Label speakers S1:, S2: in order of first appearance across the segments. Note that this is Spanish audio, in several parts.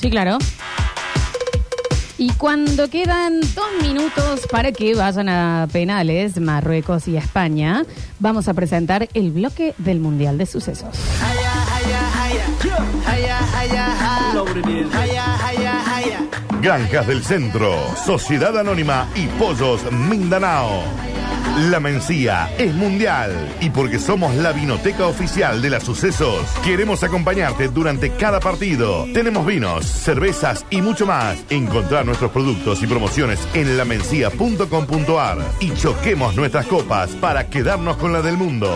S1: Sí, claro. Y cuando quedan dos minutos para que vayan a penales, Marruecos y España, vamos a presentar el bloque del Mundial de Sucesos.
S2: Granjas del Centro, Sociedad Anónima y Pollos Mindanao. La Mencía es mundial y porque somos la vinoteca oficial de las sucesos, queremos acompañarte durante cada partido. Tenemos vinos, cervezas y mucho más. Encontrar nuestros productos y promociones en lamencia.com.ar y choquemos nuestras copas para quedarnos con la del mundo.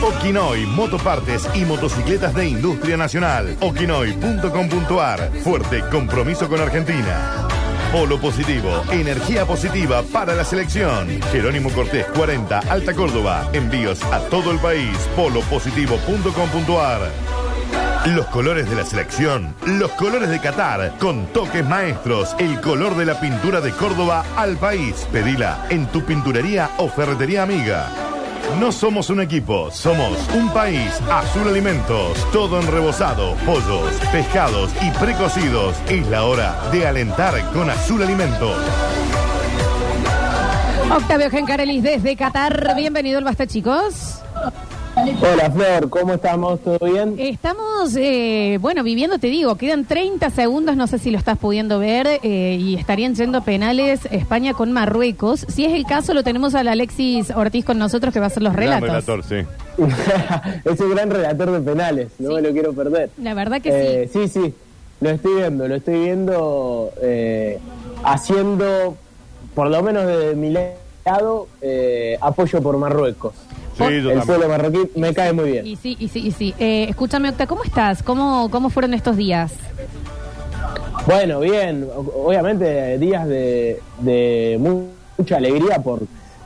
S2: Okinoy, motopartes y motocicletas de industria nacional. Okinoy.com.ar. Fuerte compromiso con Argentina. Polo Positivo, energía positiva para la selección. Jerónimo Cortés 40, Alta Córdoba. Envíos a todo el país. Polopositivo.com.ar. Los colores de la selección, los colores de Qatar, con toques maestros, el color de la pintura de Córdoba al país. Pedila en tu pinturería o ferretería amiga. No somos un equipo, somos un país. Azul Alimentos, todo en rebozado, pollos, pescados y precocidos. Es la hora de alentar con Azul Alimentos.
S1: Octavio Gencarelis desde Qatar. Bienvenido al Basta, chicos.
S3: Hola Flor, ¿cómo estamos? ¿Todo bien?
S1: Estamos, eh, bueno, viviendo, te digo, quedan 30 segundos, no sé si lo estás pudiendo ver, eh, y estarían yendo a penales España con Marruecos. Si es el caso, lo tenemos al Alexis Ortiz con nosotros que va a hacer los
S2: Gran
S1: relatos.
S2: relator, sí.
S3: es un gran relator de penales, no me lo quiero perder.
S1: La verdad que
S3: Eh, sí, sí, lo estoy viendo, lo estoy viendo eh, haciendo, por lo menos de mi lado, eh, apoyo por Marruecos.
S2: Sí, yo
S3: El
S2: también.
S3: pueblo marroquí me cae muy bien.
S1: Y sí, y sí, y sí. Eh, escúchame, Octa, ¿cómo estás? ¿Cómo, ¿Cómo fueron estos días?
S3: Bueno, bien, obviamente días de, de mu- mucha alegría por,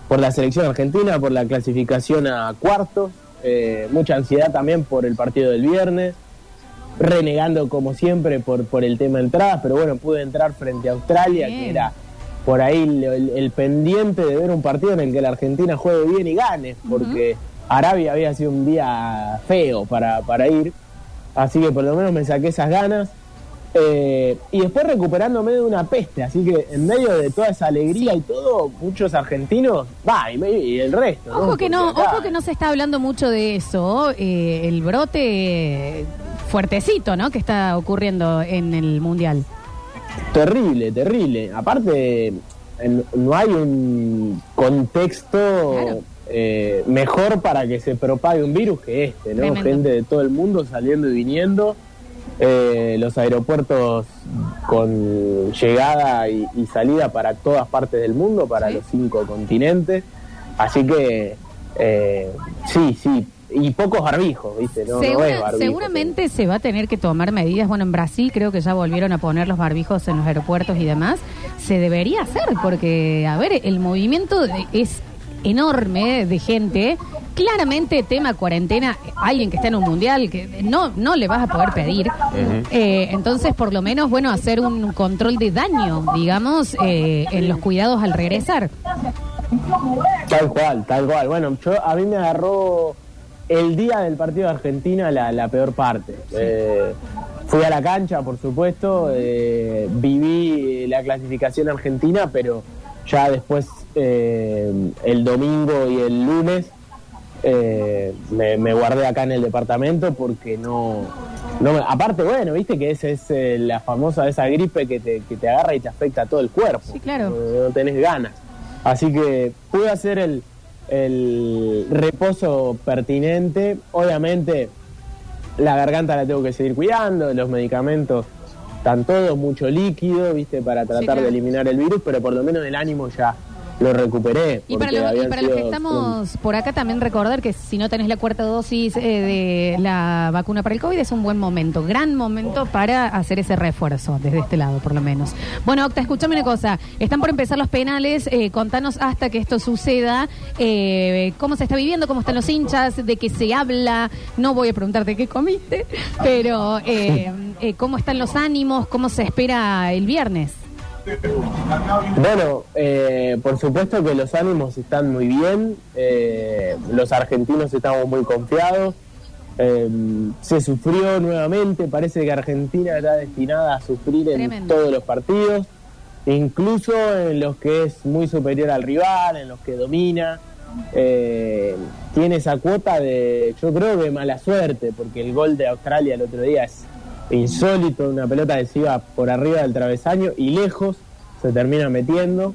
S3: por la selección argentina, por la clasificación a cuartos, eh, mucha ansiedad también por el partido del viernes, renegando como siempre por, por el tema de entradas, pero bueno, pude entrar frente a Australia,
S1: Bien.
S3: que era por ahí el, el- el pendiente de ver un partido en el que la Argentina juegue bien y gane, porque Arabia había sido un día feo para, para ir, así que por lo menos me saqué esas ganas. Eh, y después recuperándome de una peste, así que en medio de toda esa alegría y todo, muchos argentinos, va, y, y el resto. ¿no?
S1: Ojo que no,
S3: acá-
S1: ojo que no se está hablando mucho de eso. eh, el brote fuertecito, ¿no? Que está ocurriendo en el mundial.
S3: Terrible, terrible. Aparte, no hay un contexto
S1: Claro.
S3: eh, mejor para que se propague un virus que este, ¿no?
S1: Tremendo.
S3: Gente de todo el mundo saliendo y viniendo. eh, los aeropuertos con llegada y, y salida para todas partes del mundo, para
S1: Sí.
S3: los cinco continentes. Así que, eh, sí, sí. Y pocos barbijos, ¿viste? No, no
S1: Segura-
S3: es barbijo,
S1: seguramente se va a tener que tomar medidas. Bueno, en Brasil creo que ya volvieron a poner los barbijos en los aeropuertos y demás. Se debería hacer porque, a ver, el movimiento de- es enorme de gente. Claramente, tema cuarentena, alguien que está en un mundial, que no, no le vas a poder pedir. Eh, entonces, por lo menos, bueno, hacer un control de daño, digamos, eh, en los cuidados al regresar.
S3: Tal cual, tal cual. Bueno, yo a mí me agarró el día del partido de Argentina la, la peor parte. Eh, fui a la cancha, por supuesto, eh, viví la clasificación argentina, pero ya después eh, el domingo y el lunes eh, me, me guardé acá en el departamento porque no, no me- aparte bueno viste que esa es eh, la famosa esa gripe que te, que te agarra y te afecta a todo el cuerpo
S1: Sí, claro.
S3: no, no tenés ganas así que pude hacer el, el reposo pertinente obviamente la garganta la tengo que seguir cuidando los medicamentos están todos mucho líquido viste para tratar
S1: claro.
S3: de eliminar el virus pero por lo menos el ánimo ya lo recuperé
S1: Y para, lo- y para los que estamos por acá también recordar que si no tenés la cuarta dosis eh, de la vacuna para el COVID es un buen momento, gran momento para hacer ese refuerzo desde este lado por lo menos. Bueno, Octa, escúchame una cosa, están por empezar los penales, eh, contanos hasta que esto suceda, eh, cómo se está viviendo, cómo están los hinchas, de qué se habla, no voy a preguntarte qué comiste, pero eh, cómo están los ánimos, cómo se espera el viernes.
S3: Bueno, eh, por supuesto que los ánimos están muy bien, eh, los argentinos estamos muy confiados, Eh, se sufrió nuevamente, parece que Argentina está destinada a sufrir en
S1: Tremendo.
S3: todos los partidos, incluso en los que es muy superior al rival, en los que domina. Eh, tiene esa cuota de, yo creo que mala suerte, porque el gol de Australia el otro día es insólito, una pelota que se iba por arriba del travesaño y lejos se termina metiendo.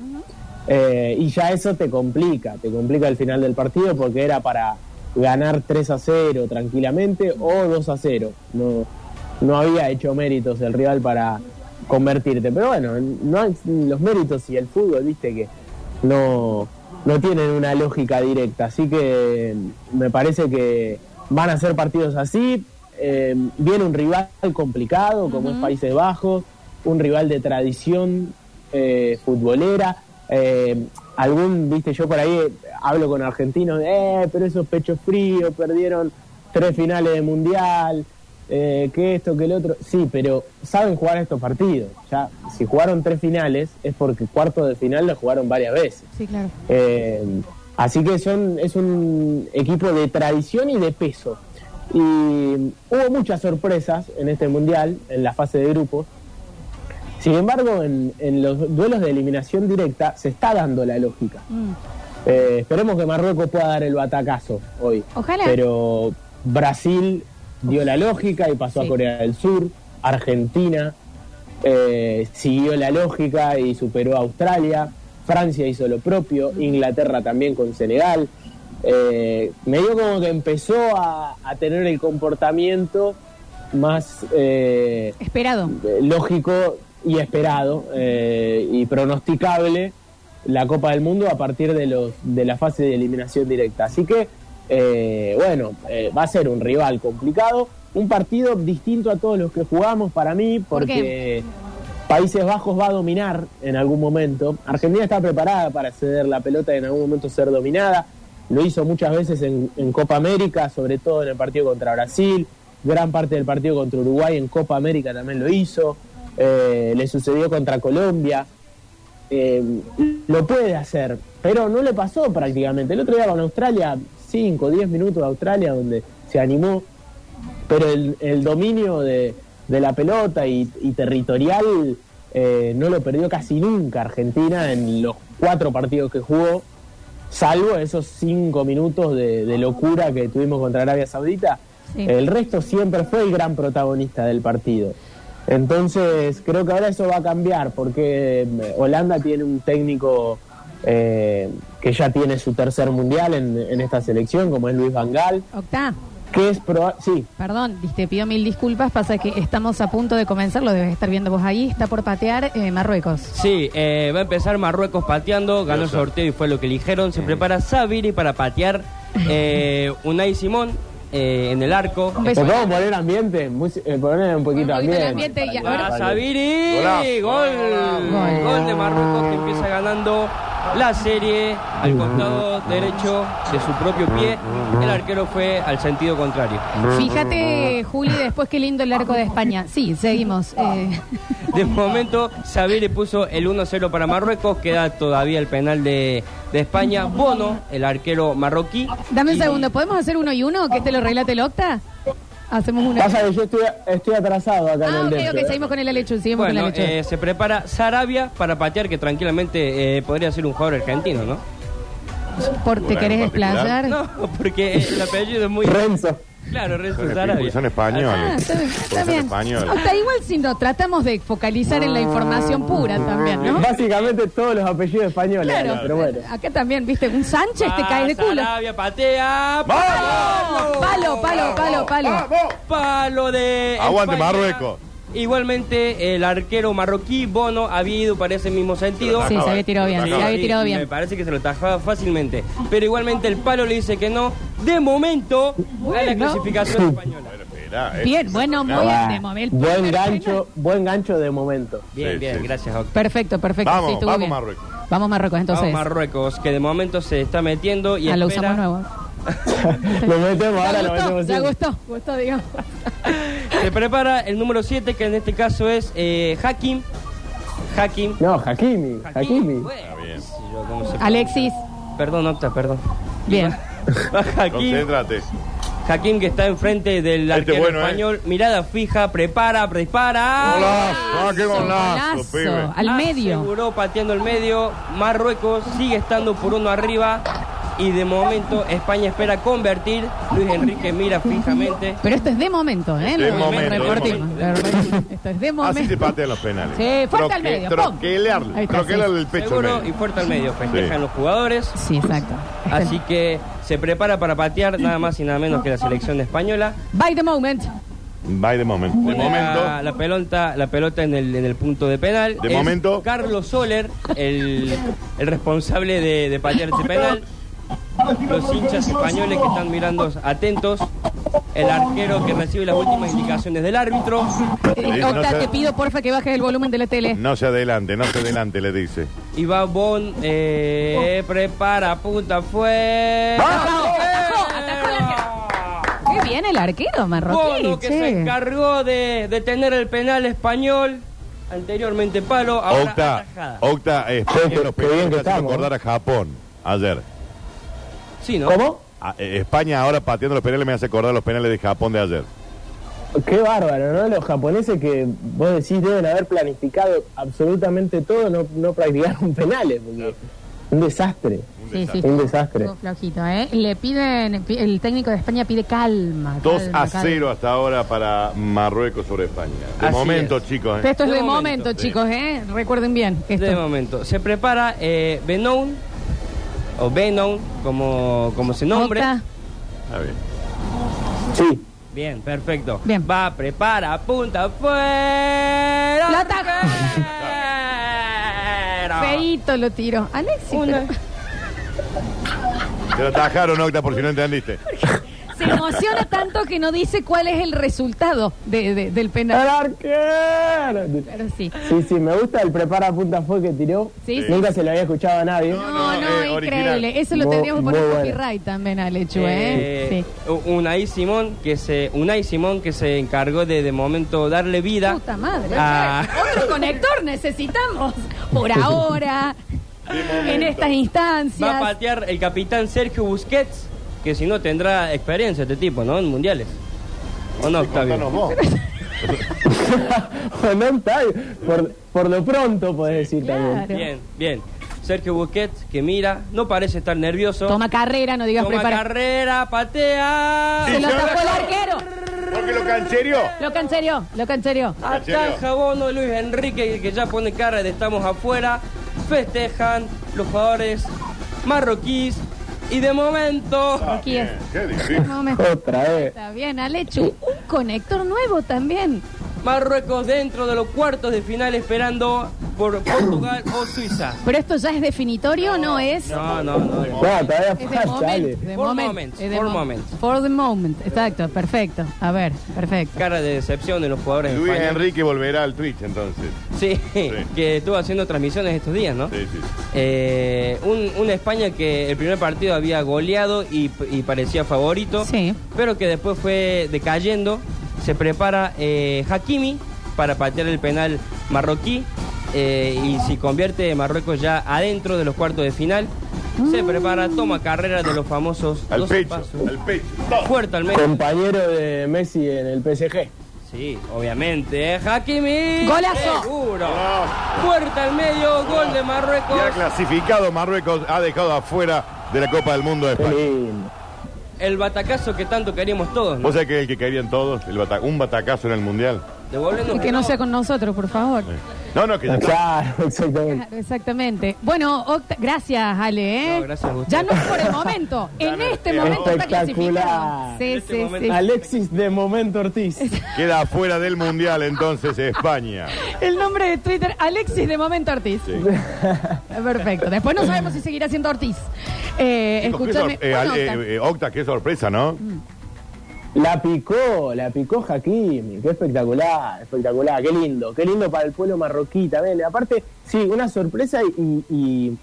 S3: Eh, y ya eso te complica, te complica el final del partido porque era para ganar 3 a 0 tranquilamente o 2 a 0. No, no había hecho méritos el rival para convertirte. Pero bueno, no los méritos y el fútbol, viste que no, no tienen una lógica directa. Así que me parece que van a ser partidos así. Eh, viene un rival complicado como es Países Bajos, un rival de tradición eh, futbolera. Eh, algún, viste, yo por ahí eh, hablo con argentinos, eh, pero esos pechos fríos perdieron tres finales de mundial, eh, que esto, que el otro. Sí, pero saben jugar estos partidos. Ya, si jugaron tres finales es porque cuarto de final lo jugaron varias veces.
S1: Sí, claro.
S3: Eh, así que son, es un equipo de tradición y de peso. Y hubo muchas sorpresas en este mundial, en la fase de grupos. Sin embargo, en, en los duelos de eliminación directa se está dando la lógica.
S1: Mm.
S3: Eh, esperemos que Marruecos pueda dar el batacazo hoy.
S1: Ojalá.
S3: Pero Brasil dio la lógica y pasó
S1: Sí.
S3: a Corea del Sur. Argentina eh, siguió la lógica y superó a Australia. Francia hizo lo propio. Inglaterra también con Senegal. Eh, medio como que empezó a, a tener el comportamiento más eh,
S1: Esperado.
S3: lógico y esperado eh, y pronosticable la Copa del Mundo a partir de los de la fase de eliminación directa. Así que, eh, bueno, eh, va a ser un rival complicado, un partido distinto a todos los que jugamos para mí,
S1: ¿Por
S3: porque Países Bajos va a dominar en algún momento. Argentina está preparada para ceder la pelota y en algún momento ser dominada. Lo hizo muchas veces en, en Copa América, sobre todo en el partido contra Brasil. Gran parte del partido contra Uruguay en Copa América también lo hizo. Eh, le sucedió contra Colombia. Eh, lo puede hacer, pero no le pasó prácticamente. El otro día con Australia, 5, 10 minutos de Australia donde se animó, pero el, el dominio de, de la pelota y, y territorial eh, no lo perdió casi nunca Argentina en los cuatro partidos que jugó, salvo esos cinco minutos de, de locura que tuvimos contra Arabia Saudita.
S1: Sí.
S3: El resto siempre fue el gran protagonista del partido. Entonces, creo que ahora eso va a cambiar porque eh, Holanda tiene un técnico eh, que ya tiene su tercer mundial en, en esta selección, como es Luis Van Gaal,
S1: Octa,
S3: que es proba- sí,
S1: perdón, te pido mil disculpas. Pasa que estamos a punto de comenzar, lo debes estar viendo vos ahí. Está por patear eh, Marruecos.
S4: Sí, eh, va a empezar Marruecos pateando, ganó el sorteo y fue lo que eligieron. Se prepara Sabiri para patear, eh, Unai Simón eh, en el arco.
S3: ¿Podemos poner ambiente? Eh, poner un poquito
S1: Un poquito de
S3: ambiente.
S1: ambiente a
S4: Sabiri, Gol.
S1: gol
S4: de Marruecos que empieza ganando la serie al costado derecho de su propio pie. El arquero fue al sentido contrario.
S1: Fíjate, Juli, después qué lindo el arco de España. Sí, seguimos. eh.
S4: De momento, Sabiri puso el 1-0 para Marruecos. Queda todavía el penal de, de España. Bono, el arquero marroquí.
S1: Dame un
S4: Y-
S1: segundo, ¿podemos hacer uno y uno? Que este lo relate el Octa. Hacemos una.
S3: Pasa que yo estoy, estoy atrasado acá
S1: Ah,
S3: en el
S1: ok,
S3: dentro.
S1: ok, seguimos con el Alechu, seguimos
S4: Bueno,
S1: con el Alechu.
S4: eh, se prepara Sarabia para patear, que tranquilamente eh, podría ser un jugador argentino, ¿no?
S1: Por, ¿Te querés
S2: en particular.
S1: explayar?
S4: No, porque el apellido es muy...
S3: Renzo.
S4: Claro, Renzo
S2: Son, españoles.
S1: Ah, está bien, está
S2: Son
S1: bien.
S2: españoles.
S1: Octa, igual si no, tratamos de focalizar en la información pura también, ¿no?
S3: Básicamente todos los apellidos españoles,
S1: Claro,
S3: pero bueno.
S1: acá también, viste, un Sánchez te cae de culo.
S4: Sarabia patea.
S2: ¡Vamos!
S1: Palo, palo, palo, palo.
S4: Palo de.
S2: Aguante,
S4: España.
S2: Marruecos.
S4: Igualmente, el arquero marroquí Bono había ido para ese mismo sentido.
S1: Sí, se había tirado bien,
S2: Sí,
S1: se había
S4: Sí,
S1: tirado
S4: Me
S1: bien.
S4: parece que se lo tajaba fácilmente. Pero igualmente el palo le dice que no. De momento, a la
S1: Bueno.
S4: clasificación española.
S1: Bien, bueno, muy bien.
S3: Ah,
S1: momento.
S3: buen gancho, buen gancho de momento.
S4: Bien,
S2: Sí,
S4: bien,
S2: sí.
S4: gracias, Octa.
S1: Perfecto, perfecto.
S2: Vamos,
S1: sí, estuvo
S2: vamos,
S1: bien.
S2: Marruecos.
S1: Vamos Marruecos, entonces.
S4: Vamos Marruecos, que de momento se está metiendo y
S1: Ah, lo
S4: espera.
S1: usamos nuevo.
S3: Lo metemos ahora, lo metemos
S1: ya gustó, gustó, digamos.
S4: Se prepara el número 7, que en este caso es eh, Hakim. Hakim.
S3: No, Hakimi, Hakimi.
S4: Bueno,
S2: Está bien.
S4: qué sé yo, cómo se-
S1: Alexis,
S4: Perdón, Octa, perdón.
S1: bien.
S4: Va Hakim.
S2: Concéntrate.
S4: Hakim que está enfrente del
S2: Este
S4: arquero
S2: bueno, ¿eh?
S4: español. Mirada fija, prepara, dispara.
S2: Golazo, ah, qué golazo,
S1: Golazo,
S2: pibe.
S1: al medio.
S4: Aseguró pateando el medio. Marruecos sigue estando por uno arriba. Y de momento España espera convertir. Luis Enrique mira fijamente.
S1: Pero esto es de momento, ¿eh?
S2: De
S1: Lo-
S2: momento, de.
S1: Esto es de momento.
S2: Así se patean los penales.
S1: Sí, fuerte al
S2: Troque-
S1: medio, pum.
S2: Troquelearle, troquelearle
S1: sí.
S2: el pecho al
S4: Seguro
S2: medio.
S4: y fuerte al medio. Festejan
S2: Sí.
S4: los jugadores.
S1: Sí, exacto.
S4: Así que se prepara para patear nada más y nada menos que la selección española.
S1: By the moment.
S2: By the moment. De
S4: Pone
S2: momento.
S4: La, la pelota, la pelota en el, en el punto de penal.
S2: De
S4: Es
S2: momento.
S4: Carlos Soler, el, el responsable de, de patear ese penal. Los hinchas españoles que están mirando atentos. El arquero que recibe las últimas indicaciones del árbitro.
S1: Eh,
S2: no
S1: Octa, te pido porfa que bajes el volumen de la tele.
S2: No se adelante, no se adelante, le dice.
S4: Y va Bon, eh, prepara, punta, fue.
S1: Atajó, atajó, arquero. Qué bien el arquero marroquí.
S4: Bono que
S1: che.
S4: se encargó de detener el penal español. Anteriormente palo, ahora
S2: Octa,
S4: atajada.
S2: Octa, penales
S3: que
S2: hace
S3: estamos,
S2: acordar a Japón ayer.
S4: Sí, ¿no?
S3: ¿Cómo?
S2: A- eh, España ahora pateando los penales me hace acordar los penales de Japón de ayer.
S3: Qué bárbaro, ¿no? Los japoneses que vos decís deben haber planificado absolutamente todo, no, no practicaron penales, porque un desastre.
S1: Sí, sí.
S3: Un desastre.
S1: Flojito, ¿eh? Le piden, pi- el técnico de España pide calma.
S2: 2
S1: calma,
S2: a
S1: calma.
S2: 0 hasta ahora para Marruecos sobre España. De
S4: Así
S2: momento,
S4: es.
S2: chicos. ¿eh?
S1: esto es
S4: De
S1: de momento,
S4: momento,
S2: sí.
S1: chicos, ¿eh? Recuerden bien. Esto.
S4: De momento. Se prepara eh, Benoun, o Benoun, como, como se nombre.
S1: Octa,
S2: Está bien.
S3: Sí.
S4: Bien, perfecto.
S1: Bien.
S4: Va, prepara, punta, fuera.
S1: Lo atajó.
S4: Fuera.
S1: Feíto lo tiro. Alexis,
S4: Una.
S1: pero-
S2: Te lo atajaron, Octa, por si no entendiste.
S1: se emociona tanto que no dice cuál es el resultado de- de- del penal.
S3: ¡El arquero!
S1: Pero sí.
S3: Sí, sí, me gusta el prepara punta fue que tiró.
S1: Sí, sí.
S3: Nunca se lo había escuchado a nadie.
S1: No, no,
S2: no, eh,
S1: increíble.
S2: original.
S1: Eso lo
S3: Muy-
S1: tendríamos poner
S3: muy bueno.
S1: copyright también, Alechu, ¿eh?
S4: Eh, Unai Simón que se Unai Simón que se encargó de de momento darle
S1: sí.
S4: vida
S1: Puta madre.
S4: Ah.
S1: Otro conector necesitamos por ahora. en estas instancias.
S4: va a patear el capitán Sergio Busquets que si no tendrá experiencia este tipo no en mundiales o no Octavio
S3: no por, por lo pronto, podés decir
S1: Claro.
S3: también.
S4: bien bien Sergio Busquets que mira no parece estar nervioso
S1: Toma carrera, no digas
S4: Toma
S1: prepara.
S4: carrera patea
S1: Se lo tapó el arquero.
S2: Porque lo canchereó.
S1: Lo canchereó, lo canchereó.
S4: Ataja Bono Luis Enrique que ya pone cara de estamos afuera. Festejan los jugadores marroquíes. Y de momento,
S1: Aquí es.
S2: Qué difícil.
S1: No me-
S3: Otra vez.
S1: Está bien, Alechu. Un conector nuevo también.
S4: Marruecos dentro de los cuartos de final esperando por Portugal o Suiza.
S1: Pero esto ya es definitorio, ¿o ¿no es?
S4: No, no, no.
S3: No, todavía
S1: Es de moment, de
S4: For
S1: moment,
S4: moment,
S1: es de
S4: for
S1: mo-
S4: moment.
S1: For the moment, exacto, perfecto. A ver, perfecto.
S4: Cara de decepción de los jugadores
S2: Luis
S4: españoles.
S2: Enrique volverá al Twitch entonces.
S4: Sí, que estuvo haciendo transmisiones estos días, ¿no?
S2: Sí, sí.
S4: Eh, un, una España que el primer partido había goleado y, y parecía favorito,
S1: Sí.
S4: pero que después fue decayendo. Se prepara eh, Hakimi para patear el penal marroquí eh, y si convierte Marruecos ya adentro de los cuartos de final, se prepara, toma carrera de los famosos
S2: Al
S4: 12
S2: pecho,
S4: pasos.
S2: al pecho.
S4: Fuerte al medio.
S3: Compañero de Messi en el PSG.
S4: Sí, obviamente. ¿eh? Hakimi.
S1: Golazo.
S4: Seguro. Fuerte al medio, gol de Marruecos.
S2: Y ha clasificado Marruecos, ha dejado afuera de la Copa del Mundo de
S3: Qué
S2: España.
S3: lindo.
S4: El batacazo que tanto queríamos todos, ¿no?
S2: ¿Vos sabés que es el que querían todos? El bata- un batacazo en el Mundial.
S4: Devolvernos
S1: Que no sea con nosotros, por favor.
S2: No, no, que ya está.
S3: Claro, exactamente.
S1: Claro, exactamente. Bueno, Octa- gracias, Ale. ¿eh?
S4: No, gracias a usted.
S1: ya no es por el momento.
S2: Ya
S1: en
S2: no,
S1: este
S2: es
S1: momento está
S3: espectacular.
S1: clasificado. Sí,
S4: En este
S1: sí,
S4: momento.
S1: sí.
S3: Alexis de Momento Ortiz.
S2: Queda afuera del Mundial entonces España.
S1: El nombre de Twitter, Alexis de Momento Ortiz.
S2: Sí.
S1: Perfecto. Después no sabemos si seguirá siendo Ortiz. Eh,
S2: Chicos, qué
S1: escúchame.
S2: sor- eh,
S1: Bueno,
S2: al- eh,
S1: Octa,
S2: eh, Octa, qué sorpresa, ¿no?
S3: La picó, la picó Hakimi, qué espectacular, espectacular, qué lindo, qué lindo para el pueblo marroquí también. Aparte, sí, una sorpresa y, y,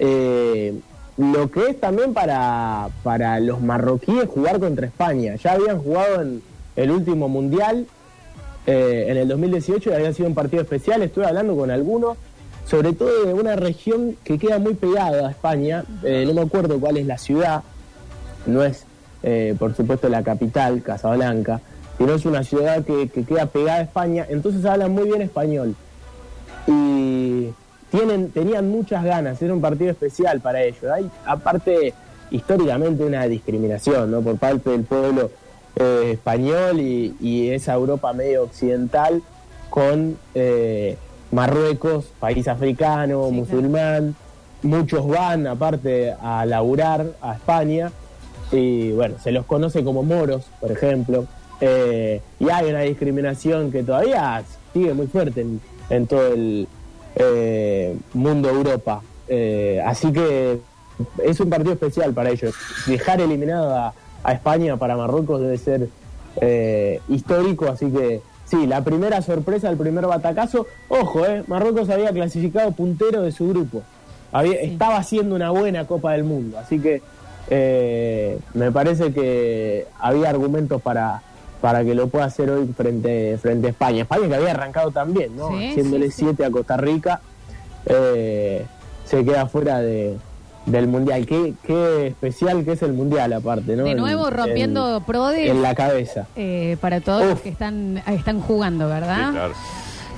S3: eh, lo que es también para, para los marroquíes jugar contra España. Ya habían jugado en el último mundial, eh, en el 2018, y había sido un partido especial, estuve hablando con algunos, sobre todo de una región que queda muy pegada a España, eh, no me acuerdo cuál es la ciudad, no es eh, por supuesto, la capital, Casablanca, sino es una ciudad que, que queda pegada a España, entonces hablan muy bien español. Y tienen, tenían muchas ganas, era un partido especial para ellos. Hay, aparte, históricamente una discriminación ¿no? por parte del pueblo eh, español y, y esa Europa medio occidental con eh, Marruecos, país africano,
S1: Sí,
S3: musulmán. Muchos van, aparte, a laburar a España. Y bueno, se los conoce como moros, por ejemplo. Eh, y hay una discriminación que todavía sigue muy fuerte en, en todo el eh, mundo Europa. Eh, así que es un partido especial para ellos. Dejar eliminado a, a España para Marruecos debe ser eh, histórico, así que sí, la primera sorpresa, el primer batacazo. Ojo, eh, Marruecos había clasificado puntero de su grupo. Había,
S1: Sí.
S3: Estaba haciendo una buena Copa del Mundo, así que eh, me parece que había argumentos para, para que lo pueda hacer hoy frente, frente a España. España que había arrancado también, ¿no?
S1: Sí,
S3: Haciéndole
S1: sí, sí.
S3: 7 a Costa Rica, eh, se queda fuera de, del Mundial. Qué, qué especial que es el Mundial aparte, ¿no?
S1: De
S3: En-
S1: nuevo rompiendo
S3: en-
S1: prodes.
S3: En la cabeza.
S1: eh, para todos los que están, están jugando, ¿verdad?
S2: Sí, claro.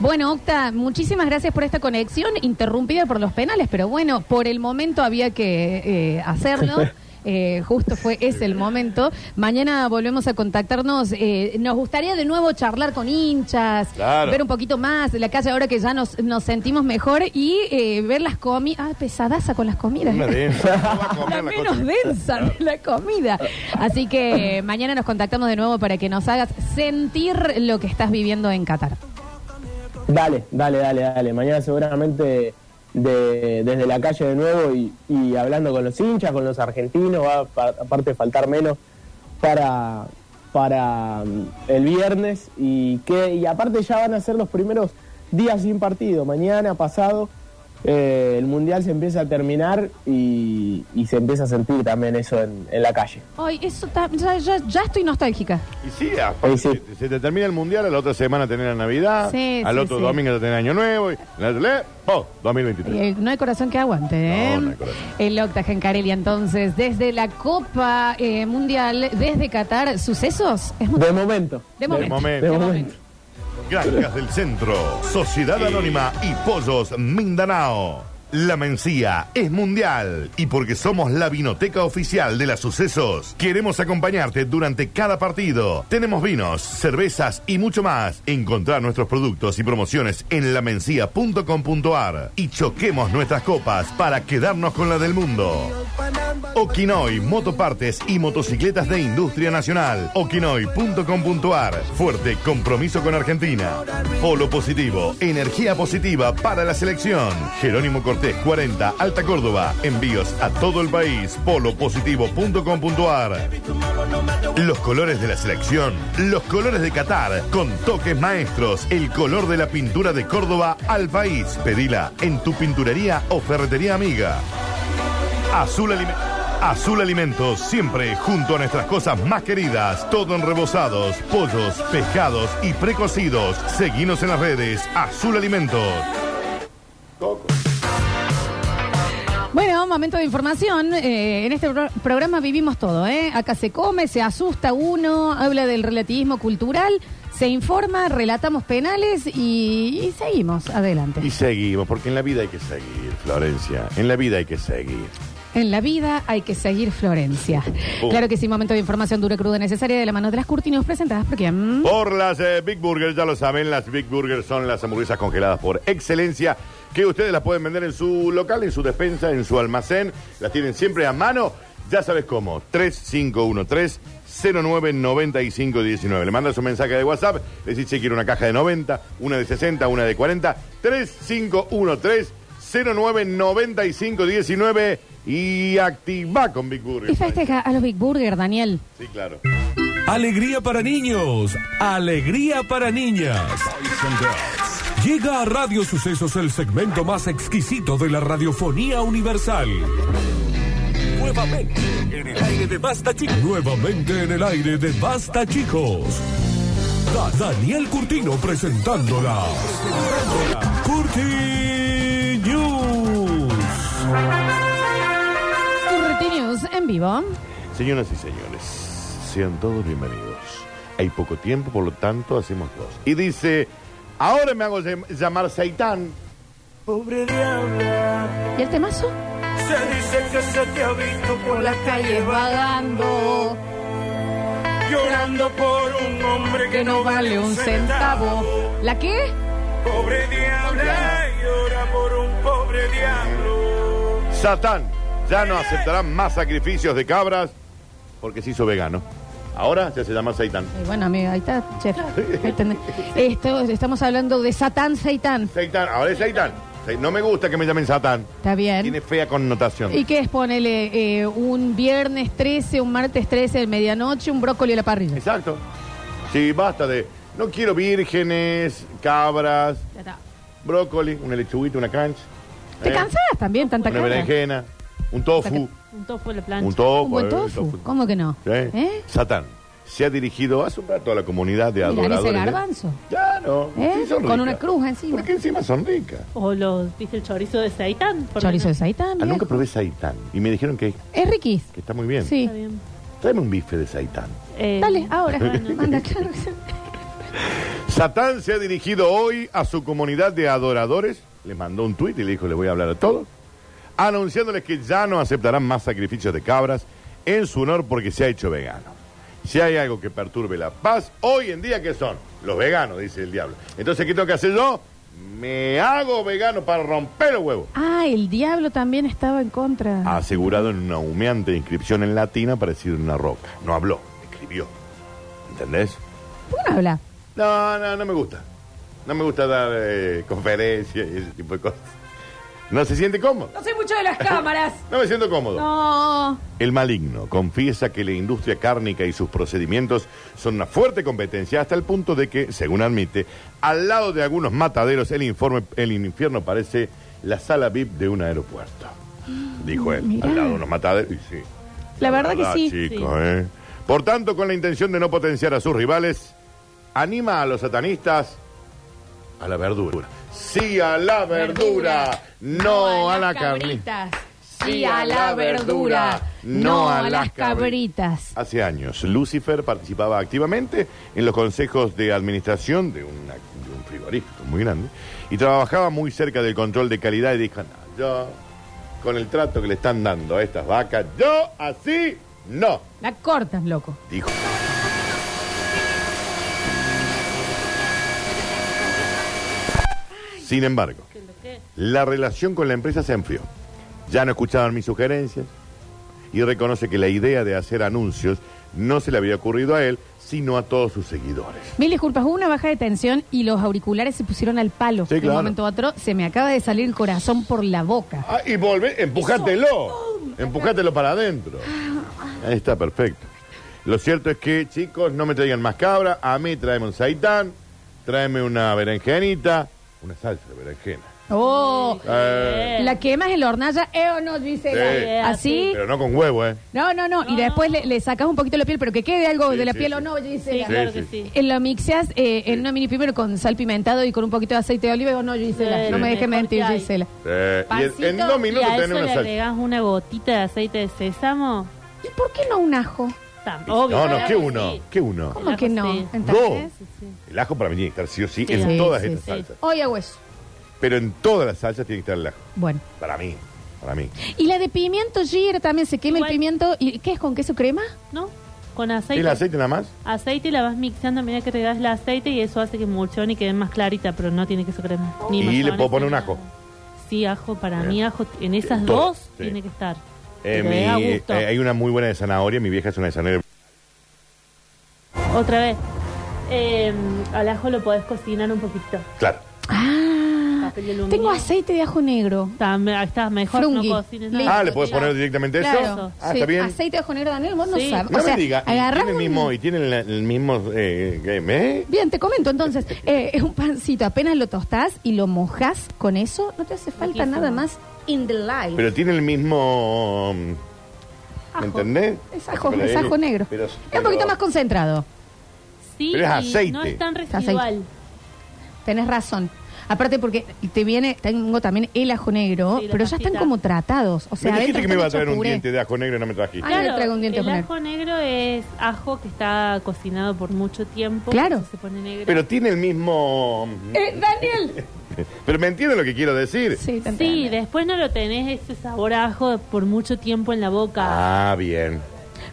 S1: Bueno, Octa, muchísimas gracias por esta conexión, interrumpida por los penales, pero bueno, por el momento había que eh, hacerlo. Eh, justo fue ese el momento. Mañana volvemos a contactarnos. Eh, nos gustaría de nuevo charlar con hinchas,
S2: Claro.
S1: ver un poquito más de la calle ahora que ya nos, nos sentimos mejor y eh, ver las comidas. Ah, pesadaza con las comidas.
S2: Una densa. No va a comer
S1: La
S2: la
S1: menos
S2: cosa.
S1: densa de la comida. Así que eh, mañana nos contactamos de nuevo para que nos hagas sentir lo que estás viviendo en Qatar.
S3: Dale, dale, dale, dale. Mañana seguramente de- desde la calle de nuevo y, y hablando con los hinchas, con los argentinos, va pa- aparte faltar menos para, para mm, el viernes y que y aparte ya van a ser los primeros días sin partido. Mañana, pasado, eh, el mundial se empieza a terminar y, y se empieza a sentir también eso en, en la calle.
S1: Ay, eso ta- ya, ya, ya estoy nostálgica.
S2: Y sí, aparte,
S3: sí.
S2: se te termina el mundial, a la otra semana tenés la Navidad,
S1: Sí,
S2: al
S1: sí,
S2: otro
S1: sí.
S2: domingo tenés Año Nuevo, y oh, 2023.
S1: Eh, no hay corazón que aguante, ¿eh?
S2: No, no hay corazón.
S1: El Octa Gencarelli, entonces, desde la Copa eh, Mundial, desde Qatar, ¿sucesos? Es
S3: De momento.
S1: De momento.
S2: momento.
S3: De
S1: de
S3: momento.
S2: Granjas del Centro, Sociedad Anónima y Pollos Mindanao. La Mencía es mundial y porque somos la vinoteca oficial de las sucesos, queremos acompañarte durante cada partido. Tenemos vinos, cervezas y mucho más. Encontrar nuestros productos y promociones en lamencia.com.ar y choquemos nuestras copas para quedarnos con la del mundo. Okinoy, motopartes y motocicletas de industria nacional. Okinoy.com.ar. Fuerte compromiso con Argentina. Polo positivo, energía positiva para la selección. Jerónimo Cortés 40, Alta Córdoba. Envíos a todo el país. Polopositivo.com.ar. Los colores de la selección, los colores de Qatar, con toques maestros, el color de la pintura de Córdoba al país. Pedila en tu pinturería o ferretería amiga. Azul, Alime- Azul Alimentos, siempre junto a nuestras cosas más queridas. Todo en rebozados, pollos, pescados y precocidos. Seguinos en las redes. Azul Alimentos.
S1: Bueno, momento de información. Eh, en este pro- programa vivimos todo, ¿eh? Acá se come, se asusta uno, habla del relativismo cultural, se informa, relatamos penales y, y seguimos adelante.
S2: Y seguimos, porque en la vida hay que seguir, Florencia. En la vida hay que seguir.
S1: En la vida hay que seguir Florencia.
S2: Oh.
S1: Claro que sí, momento de información dura, cruda, necesaria de la mano de las Curtinos presentadas por quién.
S2: Por las eh, Big Burgers, ya lo saben, las Big Burgers son las hamburguesas congeladas por excelencia, que ustedes las pueden vender en su local, en su despensa, en su almacén, las tienen siempre a mano, ya sabes cómo, 3513 099519. Le mandas un mensaje de WhatsApp, le decís si quiere una caja de 90, una de 60, una de 40, 3513 099519 y activa con Big Burgers.
S1: Y festeja a los Big Burger, Daniel.
S2: Sí, claro.
S5: Alegría para niños, alegría para niñas. Llega a Radio Sucesos el segmento más exquisito de la radiofonía universal. Nuevamente en el aire de Basta Chicos. Nuevamente en el aire de Basta Chicos. Da- Daniel Curtino presentándola. Curti News.
S1: En vivo.
S2: Señoras y señores, Sean todos bienvenidos. Hay poco tiempo, por lo tanto, hacemos dos. Y dice, ahora me hago llam- llamar Seitán.
S6: Pobre diabla,
S1: ¿Y el temazo?
S6: se dice que se te ha visto por las
S1: calles vagando,
S6: llorando por un hombre
S1: que no vale un centavo. ¿La qué?
S6: Pobre diabla, llora por un pobre diablo.
S2: Satán ya no aceptará más sacrificios de cabras porque se hizo vegano. Ahora ya se llama Seitán.
S1: Eh, bueno, amigo, ahí está, chef. Ahí tenés. Esto, estamos hablando de Satán Seitán.
S2: Seitán, ahora es Seitán. Se- No me gusta que me llamen Satán.
S1: Está bien.
S2: Tiene fea connotación.
S1: ¿Y qué es? Ponele eh, un viernes 13, un martes 13 de medianoche, un brócoli a la parrilla.
S2: Exacto. Sí, basta de. No quiero vírgenes, cabras,
S1: Ya está.
S2: brócoli, una lechuguita, una cancha.
S1: ¿Te
S2: ¿eh?
S1: cansás también tanta
S2: Una
S1: cara?
S2: berenjena, un tofu.
S7: Un tofu a la plancha.
S2: Un tofu.
S1: Un buen
S2: eh,
S1: tofu. ¿Cómo que no?
S2: Sí.
S1: ¿Eh?
S2: Satán se ha dirigido hace un rato a la comunidad de adoradores. de-
S1: garbanzo.
S2: Claro.
S1: ¿Eh?
S2: sí son
S1: Con una cruz encima.
S2: ¿Por qué encima son ricas?
S7: O los, ¿viste el chorizo de seitán? ¿Por qué
S1: Chorizo
S7: no?
S1: de Saitán.
S2: Ah, nunca probé Saitán. Y me dijeron que,
S1: Es riquís.
S2: que está muy bien.
S1: Sí.
S7: Está bien.
S2: Tráeme un bife de Saitán.
S7: Eh,
S1: Dale, ahora.
S7: bueno.
S1: Anda, claro.
S2: Satán se ha dirigido hoy a su comunidad de adoradores. Les mandó un tuit y le dijo, le voy a hablar a todos. Anunciándoles que ya no aceptarán más sacrificios de cabras en su honor porque se ha hecho vegano. Si hay algo que perturbe la paz, hoy en día, ¿qué son? Los veganos, dice el diablo. Entonces, ¿qué tengo que hacer yo? Me hago vegano para romper los huevos.
S1: Ah, el diablo también estaba en contra.
S2: Asegurado en una humeante inscripción en latina parecida en una roca. No habló, escribió. ¿Entendés?
S1: ¿Por qué no habla?
S2: No, no, no me gusta. No me gusta dar eh, conferencias y ese tipo de cosas. No se siente cómodo.
S1: No sé mucho de las cámaras.
S2: No me siento cómodo.
S1: No.
S2: El maligno confiesa que la industria cárnica y sus procedimientos son una fuerte competencia hasta el punto de que, según admite, al lado de algunos mataderos el, informe, el infierno parece la sala VIP de un aeropuerto. Dijo él.
S1: Mirá.
S2: Al lado de unos mataderos. Y sí.
S1: La verdad que sí.
S2: ¿eh? Por tanto, con la intención de no potenciar a sus rivales, anima a los satanistas a la verdura. Sí a la verdura, no a la carnita.
S1: Sí a la verdura, no a las cabritas.
S2: Hace años, Lucifer participaba activamente en los consejos de administración de, una- de un frigorífico muy grande y trabajaba muy cerca del control de calidad y dijo, no, yo, con el trato que le están dando a estas vacas, yo así no,
S1: La cortas, loco.
S2: dijo. Sin embargo, la relación con la empresa se enfrió. Ya no escuchaban mis sugerencias y reconoce que la idea de hacer anuncios no se le había ocurrido a él, sino a todos sus seguidores.
S1: Mil disculpas, hubo una baja de tensión y los auriculares se pusieron al palo.
S2: Sí,
S1: De
S2: claro.
S1: un momento a otro se me acaba de salir el corazón por la boca.
S2: Ah, y volvé, empujátelo. Empujátelo para adentro. Ahí está, perfecto. Lo cierto es que, chicos, no me traigan más cabra. A mí tráeme un saitán, tráeme una berenjenita, una salsa de berenjena.
S1: Oh,
S2: Eh,
S1: la quemas en la hornalla, ¿eh o no, Gisela?
S2: Sí.
S1: Así.
S2: pero no con huevo, ¿eh?
S1: No, no, no. Y después le, le sacas un poquito la piel, pero que quede algo
S2: Sí,
S1: de la
S2: sí,
S1: piel
S2: sí.
S1: o no,
S7: Sí,
S1: Gisela.
S7: claro
S2: Sí,
S7: que
S2: sí.
S1: Lo mixeas eh, en una mini primero con sal pimentado y con un poquito de aceite de oliva o no, Gisela.
S7: Sí.
S1: No me dejes
S7: Mejor
S1: mentir,
S7: que hay.
S1: Gisela.
S2: Eh, y en- dos
S7: Y
S2: minutos
S7: a
S2: tenés
S7: eso
S2: una
S7: le
S2: salsa.
S7: agregas una gotita de aceite de sésamo.
S1: ¿Y por qué no un ajo?
S7: Tam- obvio,
S2: No, no, ¿qué
S7: que
S2: uno?
S7: sí.
S2: ¿Qué uno?
S1: ¿Cómo
S7: El
S1: que
S7: ajo
S1: no?
S7: sí. Sí.
S2: El ajo para mí tiene que estar sí o sí,
S7: Sí.
S2: en
S1: Sí,
S2: todas
S1: sí,
S2: estas
S1: sí.
S2: salsas.
S1: Hoy hago eso.
S2: Pero en todas las salsas tiene que estar el ajo.
S1: Bueno.
S2: Para mí, para mí.
S1: Y la de pimiento gira también se quema
S7: Igual.
S1: el pimiento. ¿Y qué es con queso crema?
S7: ¿No? Con aceite.
S2: ¿El aceite nada más?
S7: Aceite la vas mixando a medida que regas el aceite y eso hace que emulsione y quede más clarita, pero no tiene queso crema. Ni
S2: Y le
S7: mayonesa,
S2: puedo poner
S7: ni
S2: un ajo.
S7: nada. Sí, ajo, para
S2: Bien.
S7: mí ajo en esas dos
S2: sí.
S7: tiene que estar.
S2: Eh,
S7: Pero
S2: mi-
S7: es a gusto.
S2: eh, hay una muy buena de zanahoria. Mi vieja es una de zanahoria.
S7: Otra vez. Eh, al ajo lo podés cocinar un poquito.
S2: Claro.
S1: Ah,
S7: Papel de aluminio.
S1: tengo aceite de ajo negro.
S7: Está, me- está mejor no cocines nada.
S2: Ah, ¿le puedes
S1: ya.
S2: poner directamente eso?
S1: Claro.
S2: Ah,
S1: Sí,
S2: está bien.
S1: Aceite de ajo negro, Daniel, vos no
S7: Sí.
S1: sabes.
S2: No
S1: o sea,
S2: me diga. y
S1: agarramos
S2: tiene el mismo, y tiene el, el mismo eh, ¿qué? ¿eh?
S1: Bien, te comento entonces. eh, es un pancito, apenas lo tostás y lo mojas con eso, no te hace falta
S7: Riquísimo.
S1: nada más in the life.
S2: Pero tiene el mismo. ¿Me
S1: Ajo.
S2: entendés?
S1: Es ajo,
S2: Pero
S1: es
S2: él-
S1: ajo negro.
S2: pero-
S1: es un poquito más concentrado.
S7: Sí,
S2: Pero es
S7: y
S2: aceite.
S7: no es tan
S1: aceite.
S7: residual.
S1: Tenés razón. Aparte porque te viene, tengo también el ajo negro,
S7: Sí, la
S1: pero ya están
S7: pastita.
S1: como tratados. O sea,
S2: me dijiste
S1: adentro
S2: que me iba a traer un
S1: puré.
S2: diente de ajo negro y no me trajiste.
S1: Ay, le traigo un diente
S7: el ajo negro es ajo que está cocinado por mucho tiempo.
S1: Claro.
S7: entonces Se pone negro.
S2: Pero tiene el mismo...
S1: Eh, Daniel.
S2: Pero me entiende lo que quiero decir.
S1: Sí, te
S7: Sí,
S1: entiendo.
S7: después no lo tenés ese sabor a ajo por mucho tiempo en la boca.
S2: Ah, bien.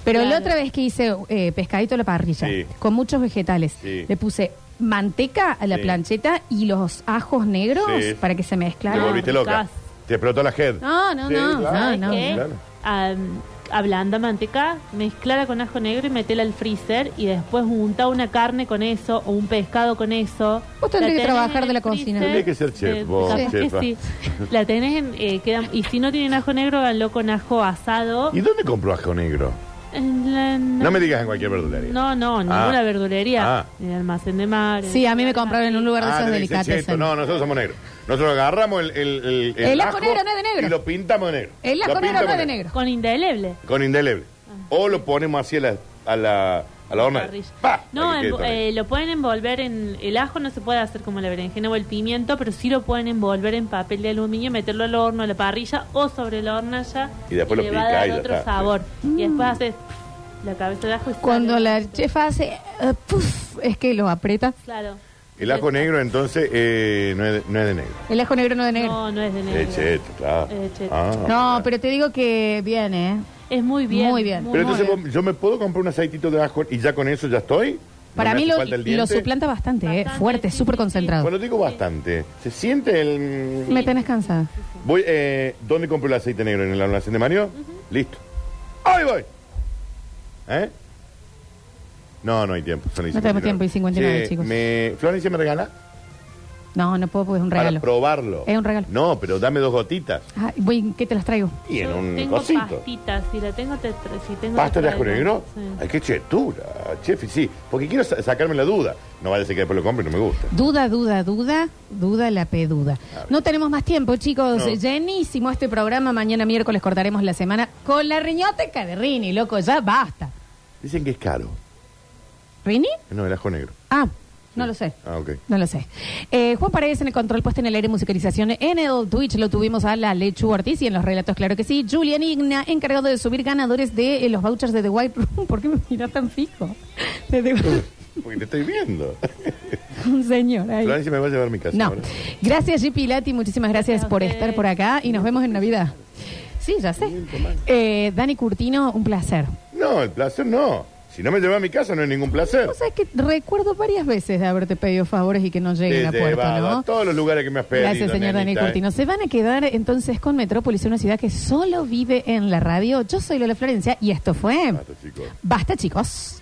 S1: Pero la
S7: Claro.
S1: otra vez que hice eh, pescadito a la parrilla,
S2: Sí.
S1: con muchos vegetales,
S2: Sí.
S1: le puse manteca a la
S2: Sí.
S1: plancheta y los ajos negros
S2: Sí.
S1: para que se
S2: Te
S1: mezclaran.
S2: volviste loca.
S7: ricas.
S2: Te explotó la head.
S1: No, no,
S2: Sí,
S1: no,
S2: claro,
S1: no,
S7: ¿Sabes
S1: no.
S7: qué?
S2: claro.
S7: Am, ablanda manteca, mezclala con ajo negro y metela al freezer y después unta una carne con eso o un pescado con eso.
S1: Vos tendrías que trabajar de la cocina.
S2: Tendrías que ser chef,
S7: Eh,
S2: vos,
S7: capaz que sí. La tenés en, eh, queda- y si no tienen ajo negro, háganlo con ajo asado.
S2: ¿Y dónde compró ajo negro?
S7: En la-
S2: No me digas en cualquier verdulería.
S7: No, no, ninguna
S2: Ah.
S7: verdulería.
S2: Ah.
S7: En el almacén de mar.
S1: Sí, a mí me compraron en un lugar de
S2: Ah,
S1: esos delicatessen.
S2: No, nosotros somos negros. Nosotros agarramos el, el, el,
S1: El ajo negro no es de negro.
S2: Y lo pintamos de negro.
S1: El ajo negro no es de negro.
S7: Con indeleble.
S2: Con indeleble. O lo ponemos así a la, a la, a la horna.
S7: No, eh, lo pueden envolver en. El ajo no se puede hacer como la berenjena o el pimiento, pero sí lo pueden envolver en papel de aluminio, meterlo al horno, a la parrilla o sobre la hornalla.
S2: Y después lo
S7: le va a
S2: pica
S7: dar
S2: y
S7: otro
S2: está.
S7: sabor. Y después haces la cabeza de ajo y
S1: Cuando
S7: sale.
S1: la chefa hace, puf, es que lo aprieta.
S7: Claro.
S2: El ajo negro, entonces, eh, no, es de, no es de negro.
S1: El ajo negro no de negro.
S7: No, no es de negro.
S2: Es cheto, claro.
S7: Es cheto.
S2: Ah.
S1: No, pero te digo que viene, ¿eh?
S7: Es muy bien.
S1: Muy bien.
S2: Pero entonces, vos- ¿yo me puedo comprar un aceitito de ajo y ya con eso ya estoy? ¿No
S1: Para
S2: me
S1: mí
S2: hace
S1: lo,
S2: falta el
S1: lo
S2: diente?
S1: suplanta bastante, ¿eh?
S7: Bastante,
S1: Fuerte,
S7: sí,
S1: súper
S7: sí, sí.
S1: concentrado.
S2: Bueno, digo bastante. ¿Se siente el...?
S1: Me tenés cansada.
S2: Voy, eh, ¿Dónde compro el aceite negro? ¿En el almacén de Mario? Listo. ¡Ahí voy! ¿Eh? No, no hay tiempo. Son y
S1: No tenemos
S2: 59.
S1: tiempo y 59,
S2: Che,
S1: chicos.
S2: Me... ¿Florencia me regala?
S1: No, no puedo porque es un
S2: Para
S1: regalo.
S2: probarlo.
S1: Es un regalo.
S2: No, pero dame dos gotitas.
S1: Ah, voy, ¿Qué te las traigo?
S2: Y en
S7: Yo
S2: un
S7: tengo
S2: cosito.
S7: pastitas. Si la tengo, te tra- si tengo
S2: ¿Pasta
S7: te
S2: de ajo
S7: traigo.
S2: negro?
S7: Sí.
S2: Ay, qué chetura, chef, y sí. Porque quiero sa- sacarme la duda. No vaya a ser que después lo compre y no me gusta.
S1: Duda, duda, duda, duda la peduda. No tenemos más tiempo, chicos.
S2: No.
S1: Llenísimo este programa. Mañana miércoles cortaremos la semana con la riñoteca de Rini, loco, ya basta.
S2: Dicen que es caro.
S1: ¿Rini?
S2: No, el ajo negro.
S1: Ah, no lo sé.
S2: Ah, ok.
S1: No lo sé. Eh, Juan Paredes en el control puesto en el aire musicalización. En el Twitch lo tuvimos a la Lechu Ortiz y en los relatos, claro que sí. Julian Igna, encargado de subir ganadores de eh, los vouchers de The White Room. ¿Por qué me mira tan fijo? De The-
S2: Porque te estoy viendo.
S1: Un señor ahí.
S2: Florencia me va a llevar a mi casa.
S1: No.
S2: ahora.
S1: Gracias, G. Pilati. Muchísimas gracias
S7: Gracias a
S1: por
S7: ustedes.
S1: estar por acá y nos vemos en Navidad. Sí, ya sé. Eh, Dani Curtino, un placer.
S2: No, el placer no. Si no me lleva a mi casa no es ningún placer.
S1: O sea que recuerdo varias veces de haberte pedido favores y que no lleguen
S2: Te
S1: a
S2: llevaba
S1: ¿no?
S2: a todos los lugares que me has pedido.
S1: Gracias, señor Dani
S2: nenita, ¿eh?
S1: Curtino. Se van a quedar entonces con Metrópolis, una ciudad que solo vive en la radio. Yo soy Lola Florencia y esto fue
S2: Basta, chicos.
S1: Basta, chicos.